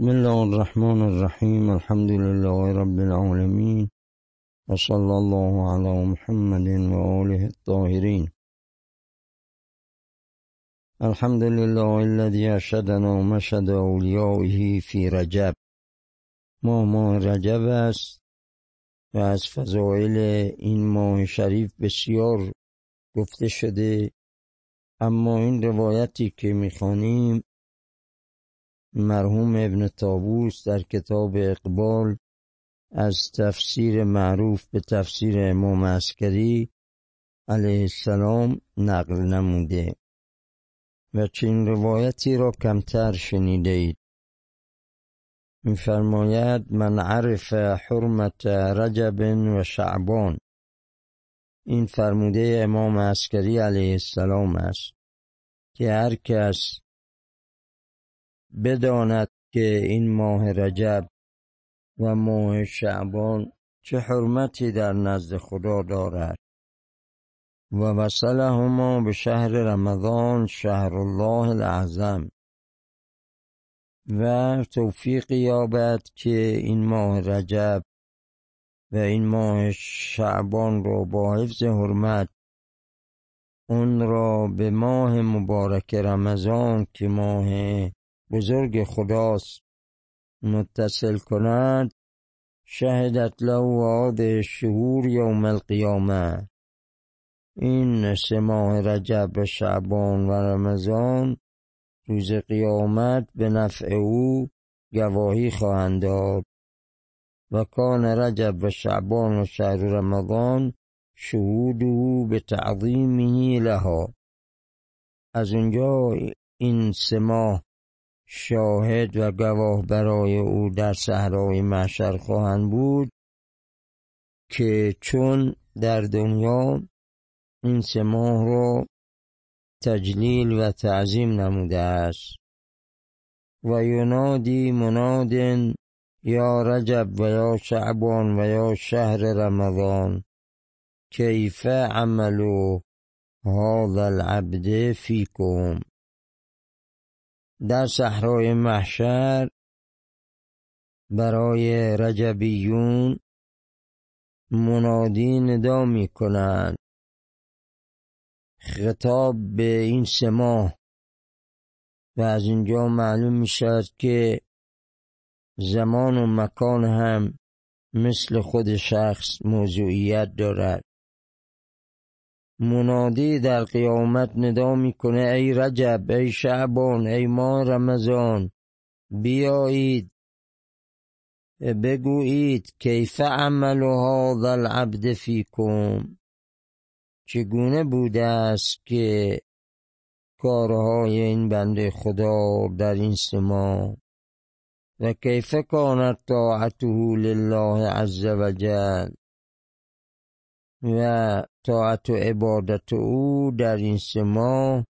بسم الله الرحمن الرحيم الحمد لله رب العالمين وصلى الله على محمد وآله الطاهرين الحمد لله الذي أشهدنا ومشهد أوليائه في رجب. ما ماه رجب است و از فضائل این ماه شریف بسیار گفته شده. اما این روایتی که می‌خوانیم مرحوم ابن تابوس در کتاب اقبال از تفسیر معروف به تفسیر امام عسکری علیه السلام نقل نموده. و چین روایتی را کمتر شنیده اید. میفرماید من عرف حرمت رجب و شعبان. این فرموده امام عسکری علیه السلام است که هر کس بداند که این ماه رجب و ماه شعبان چه حرمتی در نزد خدا دارد. و وصلهما به شهر رمضان شهر الله الاعظم. و توفیق یابد که این ماه رجب و این ماه شعبان را با حفظ حرمت اون را به ماه مبارک رمضان که ماه بزرگ خداست. متصل کند شهدت له هذه شهور یوم القیامه این سه ماه رجب شعبان و رمضان روز قیامت به نفع او گواهی خواهند داد. و کان رجب و شعبان و شهر رمضان شهوده به تعظیمه لها. از اونجا این سه ماه شاهد و گواه برای او در صحرای محشر خواهند بود که چون در دنیا این سه ماه را تجلیل و تعظیم نموده است و ینادی مناد یا رجب و یا شعبان و یا شهر رمضان کیف عملو هذا العبد فیکم. در صحرای محشر برای رجبیون منادی ندا می کنند خطاب به این سه و از اینجا معلوم می شود که زمان و مکان هم مثل خود شخص موضوعیت دارد. منادی در قیامت ندا می‌کنه ای رجب ای شعبان ای ماه رمضان. بیایید. بگویید کیف عمل هذا العبد فیکم؟ چگونه بوده است که کارهای این بنده خدا در این سما؟ و کیف کانت طاعته لله عز وجل و طاعت و عبادت او در این سما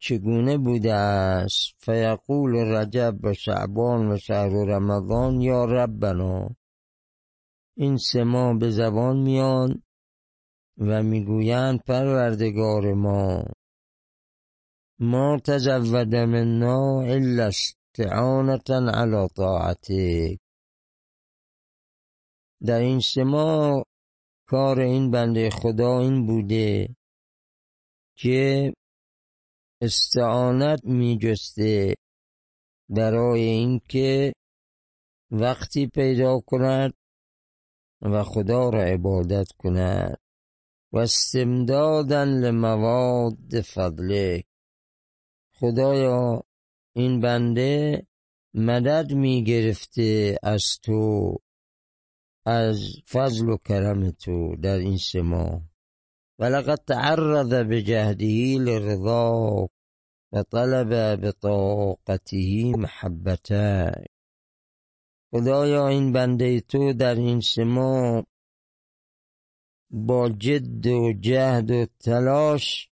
چگونه بوده است؟ فیقول رجب و شعبان و شهر رمضان یا ربنا؟ این سما به زبان میان و می‌گویند پروردگار ما ما تزود منا الا استعانتا علی طاعتک. در این سما کار این بنده خدا این بوده که استعانت میجسته برای اینکه وقتی پیدا کند و خدا را عبادت کند. و استمدادن لمواد فضلک خدایا این بنده مدد می گرفته از تو. از فضل و کرم تو در این سما ولقد تعرض بجهده لرضاك وطلب بطاقته محبتك خدایا این بنده تو در این سما با جد و جهد و تلاش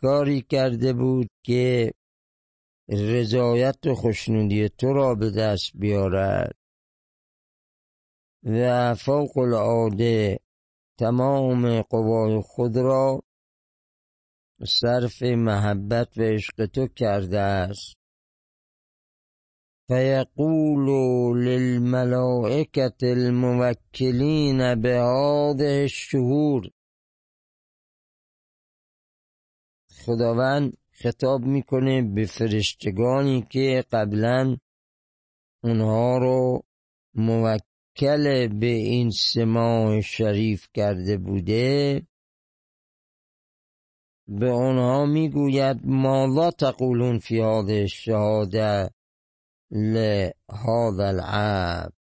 کاری کرده بود که رضایت و خوشنودی تو را به دست بیارد. و فوق العاده تمام قوای خود را صرف محبت و عشق تو کرده است. فيقول للملائكة الموكلين بهذه الشهور. خداوند خطاب می‌کنه به فرشتگانی که قبلا اونها رو موکل به این سماع شریف کرده بوده به آنها می‌گوید ماذا تقولون فی هذه الشهاده لهذا العبد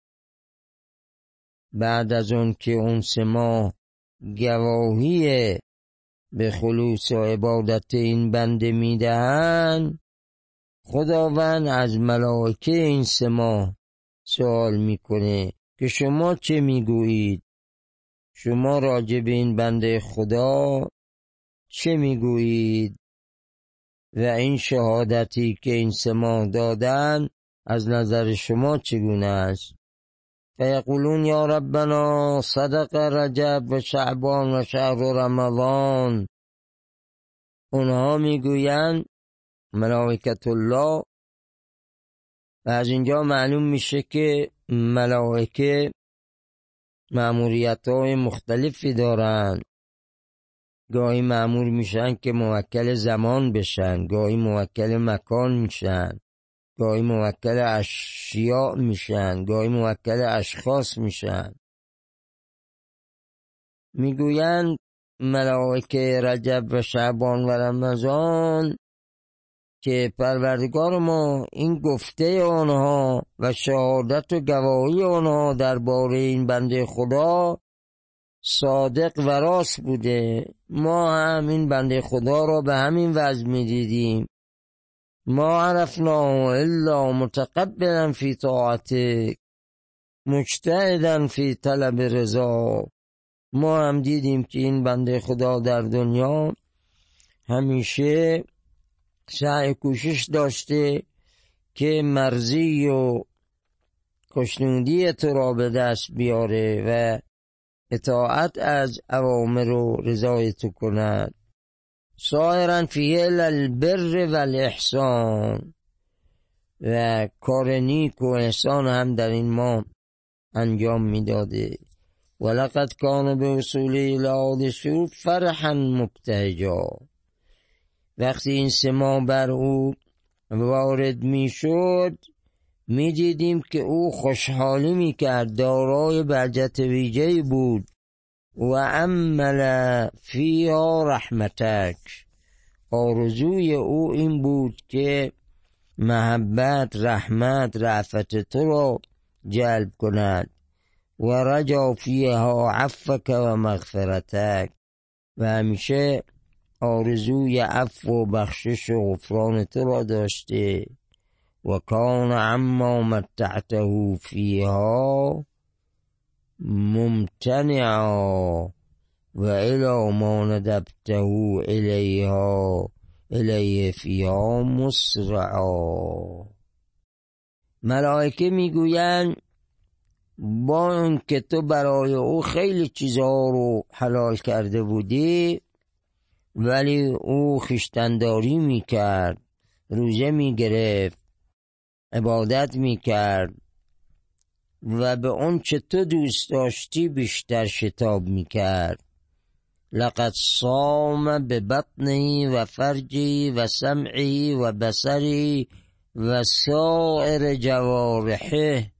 بعد از اون که اون سما گواهی به خلوص و عبادت این بنده می‌دهند خداوند از ملائکه این سما سوال می‌کنه. که شما چه می‌گویید؟ شما راجع به این بنده خدا چه می‌گویید؟ و این شهادتی که این سما دادن از نظر شما چگونه است؟ فیقولون یا ربنا صدق رجب و شعبان و شهر رمضان. اونها می‌گویند ملائکت الله. و از اینجا معلوم میشه که ملائکه معمولیت های مختلفی دارند گاهی معمول میشن که موکل زمان بشن گاهی موکل مکان میشن گاهی موکل اشیاء میشن گاهی موکل اشخاص میشن. می‌گویند ملائکه رجب و شعبان و رمضان که پروردگار ما این گفته آنها و شهادت و گواهی آنها درباره این بنده خدا صادق و راست بوده. ما هم این بنده خدا را به همین وضع می دیدیم ما عرفنا الا متقبلا فی طاعتک مجتهدا فی طلب رضا. ما هم دیدیم که این بنده خدا در دنیا همیشه سعی کوشش داشته که مرزی و کشنودی تو را به دست بیاره و اطاعت از اوامر و رضای تو کند. سایرا فی البر و الاحسان. و کار نیک و احسان هم در این ما انجام می‌داده. ولقد کان به اصول الهاد فرحا مبتهجا. وقتی این سما بر او وارد می‌شد می‌دیدیم که او خوشحالی می‌کرد دارای بهجت ویژه بود. و عمل فیها رحمتک. آرزوی او این بود که محبت رحمت رعفت تو را جلب کند. و رجا فیها عفک و مغفرتک. و همیشه آرزوی عفو و بخشش و غفران تو را داشته و کان عما متعته فیها ممتنعا و الى ما ندبته الیها الیه فیها مسرعا. ملائکه می‌گویند با اون که تو برای او خیلی چیزها رو حلال کرده بودی ولی او خشتنداری می‌کرد روزه می‌گرفت عبادت می‌کرد و به اون چه تو دوست داشتی بیشتر شتاب می‌کرد. لقد صام به بطنی و فرجی و سمعی و بسری و سائر جوارحه.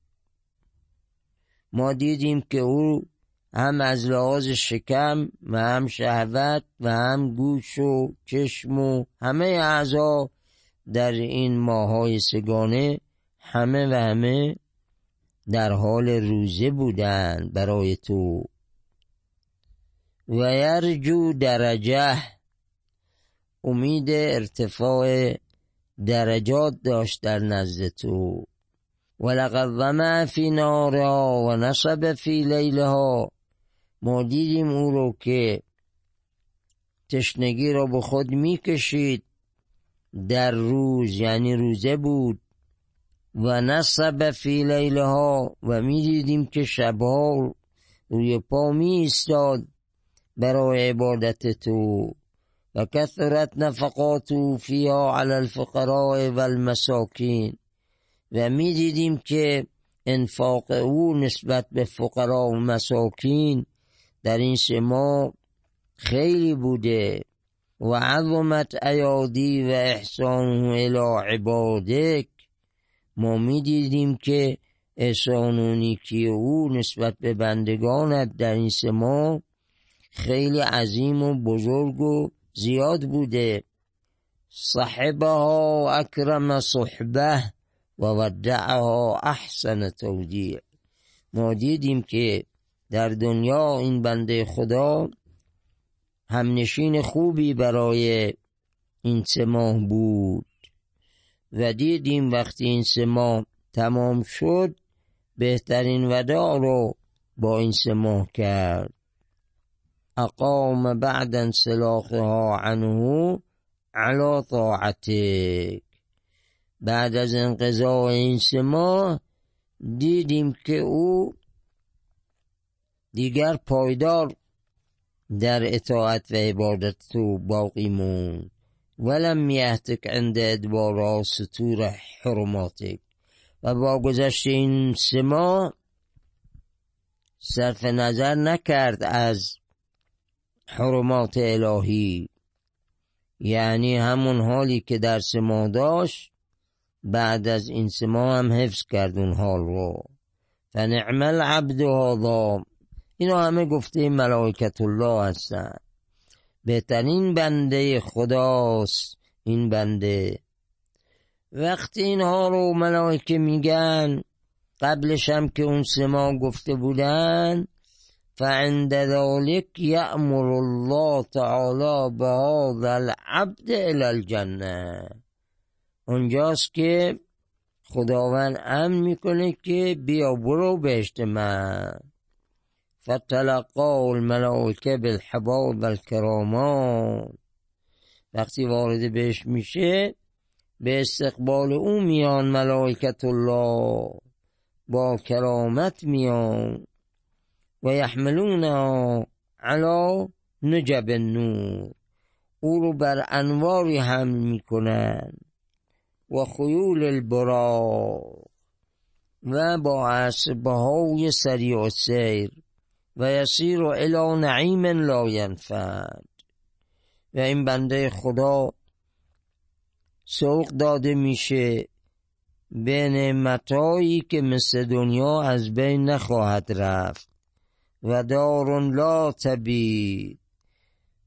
ما دیدیم که او هم از لحاظ شکم و هم شهوت و هم گوش و چشم و همه اعضا در این ماهای سگانه همه و همه در حال روزه بودند برای تو. و یرجو درجه امید ارتفاع درجات داشت در نزد تو. ولقد ظمع فی نارها و نصب فی لیلها. ما دیدیم او رو که تشنگی را به خود می‌کشید. در روز یعنی روزه بود. و نصب فی لیلها و می‌دیدیم که شبها روی پا می ایستاد برای عبادت تو. و کثرت نفقات فیها علی الفقراء و المساکین. و می‌دیدیم که انفاق او نسبت به فقرا و مساکین در این سه خیلی بوده و عظمت ایادی و احسانه الى عبادک. ما می‌دیدیم که احسان و نیکی او نسبت به بندگانت در این سه ماه خیلی عظیم و بزرگ و زیاد بوده. صحبها اکرم صحبه و ودعها احسن تودیع. ما دیدیم که در دنیا این بنده خدا همنشین خوبی برای این سه ماه بود. و دیدیم وقتی این سه ماه تمام شد بهترین وداع رو با این سه ماه کرد. اقام بعد انسلاخها عنه على طاعتک. بعد از انقضاء این سه ماه دیدیم که او دیگر پایدار در اطاعت و عبادت تو باقی موند. ولم یهتک عند ادبارا ستور حرماتک. و با گذشت این سه ماه صرف نظر نکرد از حرمات الهی. یعنی همون حالی که در سما داشت بعد از این سما هم حفظ کرد اون حال رو. فنعم العبد هذا. اینا همه گفته ملائکت الله هستن. بهترین بنده خداست این بنده. وقتی اینها رو ملائکه میگن قبلش هم که اون سما گفته بودن فعند ذلك یأمر الله تعالی به هذا العبد الى الجنه. اونجاست که خداوند امن می‌کنه که بیا برو بهشت من. فتلقاه الملائکه بالحباب والکرامات وقتی وارد بهش میشه به استقبال او میان ملائکت الله. با کرامت میان. و یحملون علا نجب النور. او رو بر انواری حمل می‌کنن. و خیول البراق. و با عصبه های سریع سیر و یسیر الى نعیم لا ینفد. و این بنده خدا سوق داده میشه به نعمتهایی که مثل دنیا از بین نخواهد رفت و دارون لا تبید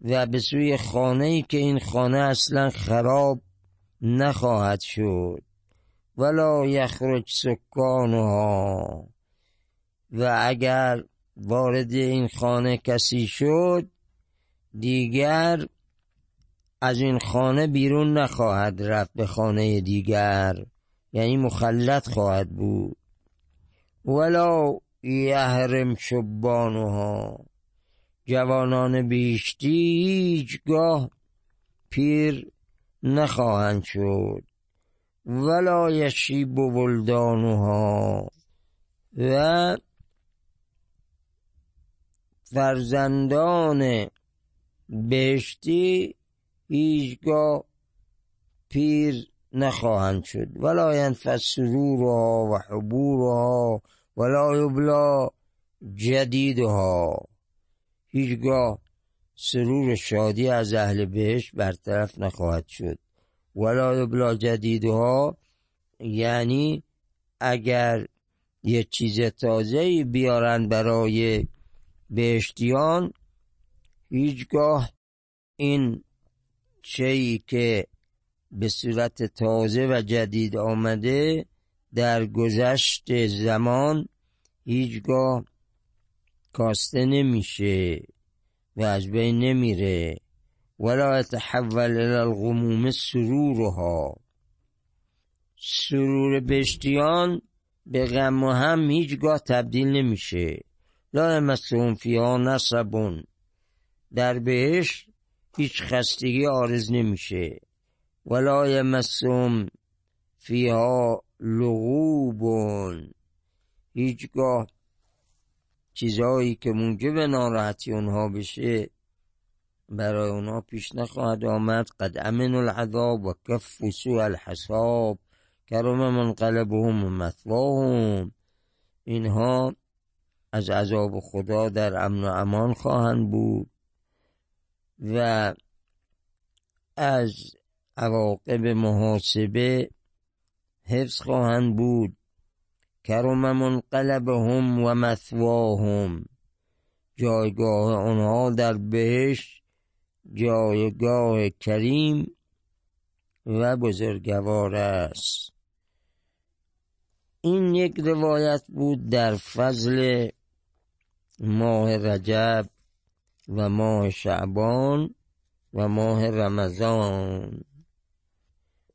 و به سوی خانه ای که این خانه اصلا خراب نخواهد شد. ولا یخرج سکانها. و اگر وارد این خانه کسی شد دیگر از این خانه بیرون نخواهد رفت به خانه دیگر یعنی مخلط خواهد بود. ولا یهرم شبانها. جوانان بیشتی هیچگاه پیر نخواهند شد. ولا یشیب ولدانها. و فرزندان بهشتی هیچگاه پیر نخواهند شد. ولا ینفد سرورها و حبورها ولا یبلا جدیدها. هیچگاه سرور شادی از اهل بهش برطرف نخواهد شد. ولا یبلا جدیدها یعنی اگر یه چیز تازه بیارن برای بهشتیان هیچگاه این چیی که به صورت تازه و جدید آمده در گذشت زمان هیچگاه کاسته نمیشه و از بین نمیره. ولا يتحول الى الغموم سرورها سرور بشتیان به غم و هم هیچگاه تبدیل نمیشه. لا یمسهم فیها نصبون. در بهش هیچ خستگی آرز نمیشه. ولا یمسهم فیها لغوبون. هیچگاه چیزهایی که موجب ناراحتی اونها بشه برای اونها پیش نخواهد آمد. قد امن العذاب و کف سوء الحساب. کرم منقلبهم و مثواهم. اینها از عذاب خدا در امن و امان خواهند بود و از عواقب محاسبه حفظ خواهند بود. کرم منقلبهم و مثواهم. جایگاه آنها در بهش جایگاه کریم و بزرگوار است. این یک روایت بود در فضل ماه رجب و ماه شعبان و ماه رمضان.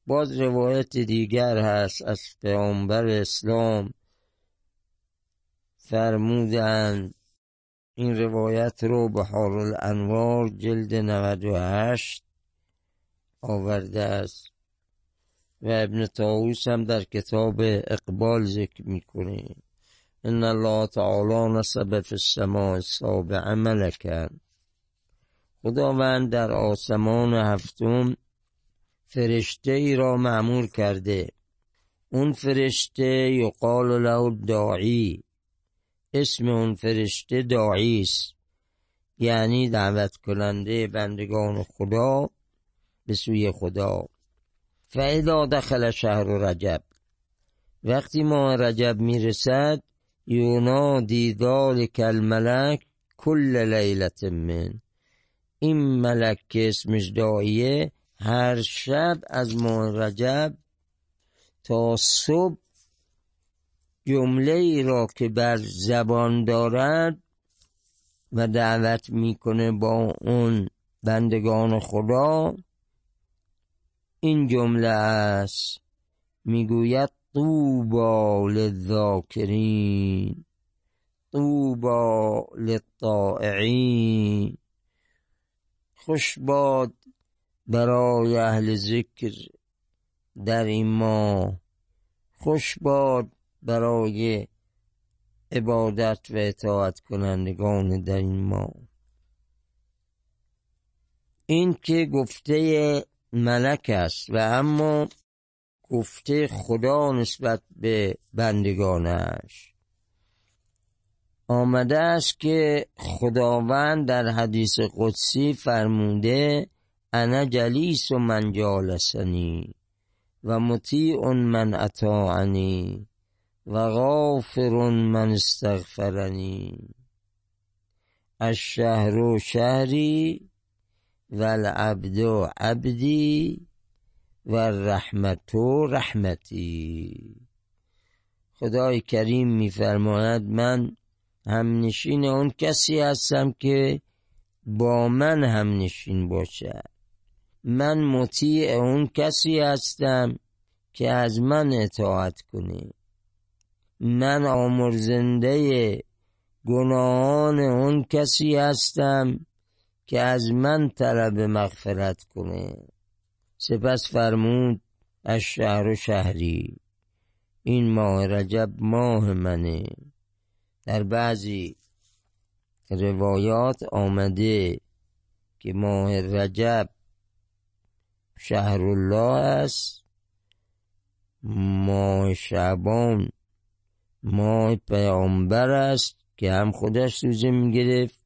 باز روایت دیگر هست از پیامبر اسلام. فرمودند این روایت رو به حال الانوار جلد 98 آورده است و ابن طاووس هم در کتاب اقبال ذکر می‌کنه. ان الله تعالی نصب فی السماء السابع ملکا خداوند در آسمان هفتم فرشته ای را معمور کرده. اون فرشته یقال له داعی اسم اون فرشته داعی است. یعنی دعوت کننده بندگان خدا به سوی خدا. فعلا دخل شهر رجب. وقتی ماه رجب می‌رسد یونادی ذالک الملک کل لیلت من. این ملک که اسمش داعیه هر شب از ماه رجب تا صبح جمله ای را که بر زبان دارد و دعوت می‌کنه با اون بندگان خدا این جمله است. می‌گوید طوبا للذاکرین طوبا للطائعین خوش باد برای اهل ذکر در این ماه. خوش باد برای عبادت و اطاعت کنندگان در این ماه. این که گفته ملک است و اما گفته خدا نسبت به بندگانش. آمده است که خداوند در حدیث قدسی فرموده انا جلیس و من جالسنی و مطیع من اطاعنی و غافر من استغفرنی. الشهر شهری و العبد عبدی و الرحمت رحمتی. خدای کریم میفرماید من همنشین اون کسی هستم که با من همنشین باشد. من مطیع اون کسی هستم که از من اطاعت کنه. من آمرزنده گناهان اون کسی هستم که از من طلب مغفرت کنه. سپس فرمود از شهر و شهری. این ماه رجب ماه منه. در بعضی روایات آمده که ماه رجب شهر الله است ماه شعبان ماه پیامبر است که هم خودش روزه می‌گرفت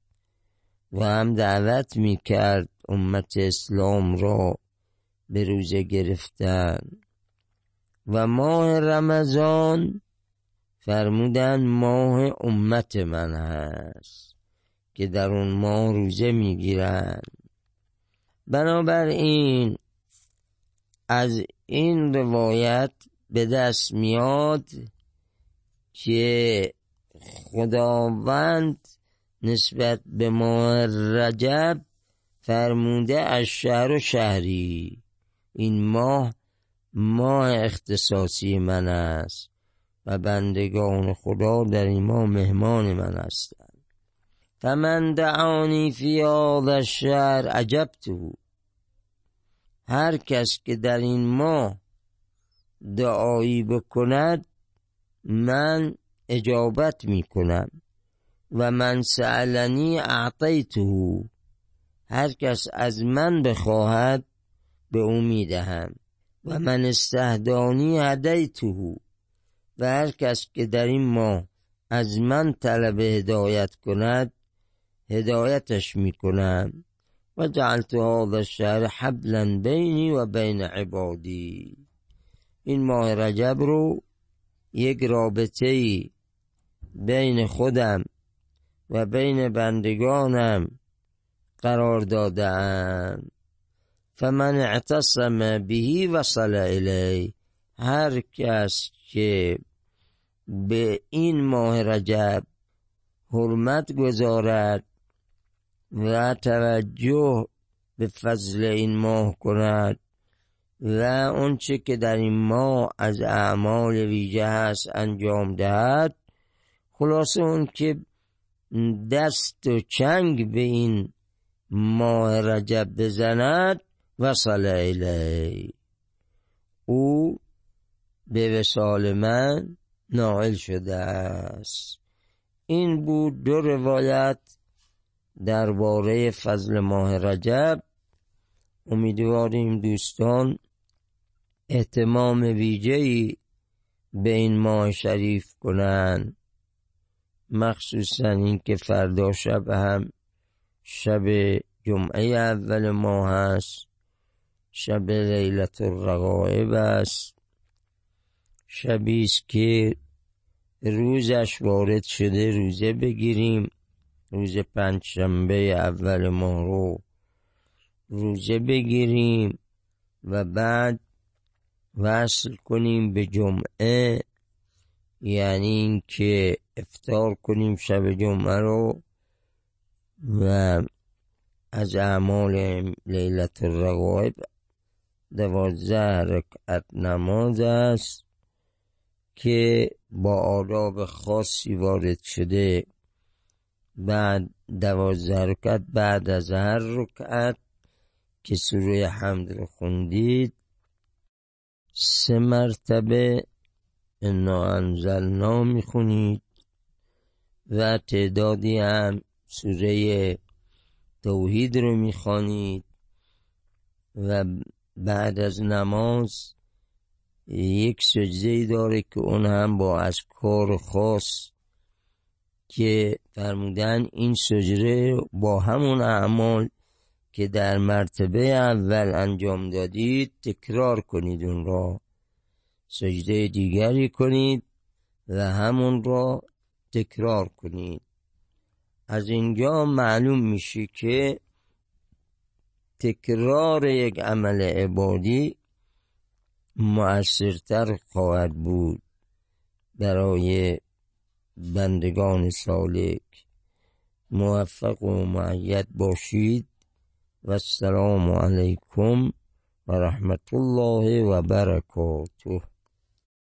و هم دعوت می‌کرد امت اسلام را. به روزه گرفتن. و ماه رمضان فرمودن ماه امت من هست که در اون ماه روزه می‌گیرند بنابراین از این روایت به دست میاد که خداوند نسبت به ماه رجب فرموده از شهر و شهری. این ماه ماه اختصاصی من است و بندگان خدا در این ماه مهمان من هستند. فمن دعانی فی هذا الشهر عجبته هر کس که در این ماه دعایی بکند من اجابت می کنم و من سألنی اعطیته. هر کس از من بخواهد به او می‌دهم. و من استهدانی هدیته و هر کس که در این ماه از من طلب هدایت کند هدایتش می‌کنم. و جعلت هذا الشهر حبلا بینی و بین عبادی. این ماه رجب رو یک رابطه بین خودم و بین بندگانم قرار دادم فمن اعتصم بهی وصل الی هر کس که به این ماه رجب حرمت گذارد و توجه به فضل این ماه کند و اونچه که در این ماه از اعمال ویژه هست انجام دهد خلاصه اون که دست و چنگ به این ماه رجب بزند وصل الی او به وسال من نائل شده است. این بود دو روایت درباره فضل ماه رجب. امیدواریم دوستان احتمام ویژه‌ای به این ماه شریف کنند. مخصوصا اینکه فردا شب هم شب جمعه اول ماه است. شب لیلت الرقائب است. شبی است که روزش وارد شده روزه بگیریم. روز پنجشنبه اول ماه رو روزه بگیریم و بعد وصل کنیم به جمعه یعنی اینکه افتار کنیم شب جمعه رو و از اعمال لیلت الرقائب دوازده رکعت نماز است که با آداب خاصی وارد شده. بعد دوازده رکعت بعد از هر رکعت که سوره حمد رو خوندید سه مرتبه انا انزلنا می‌خونید و تعدادی هم سوره توحید رو می‌خوانید و بعد از نماز یک سجده داره که اون هم با از کار خاص که فرمودن این سجده با همون اعمال که در مرتبه اول انجام دادید تکرار کنید اون را سجده دیگری کنید و همون را تکرار کنید. از اینجا معلوم میشه که تکرار یک عمل عبادی مؤثرتر خواهد بود برای بندگان سالک. موفق و معید باشید. و السلام علیکم و رحمت الله و برکاته.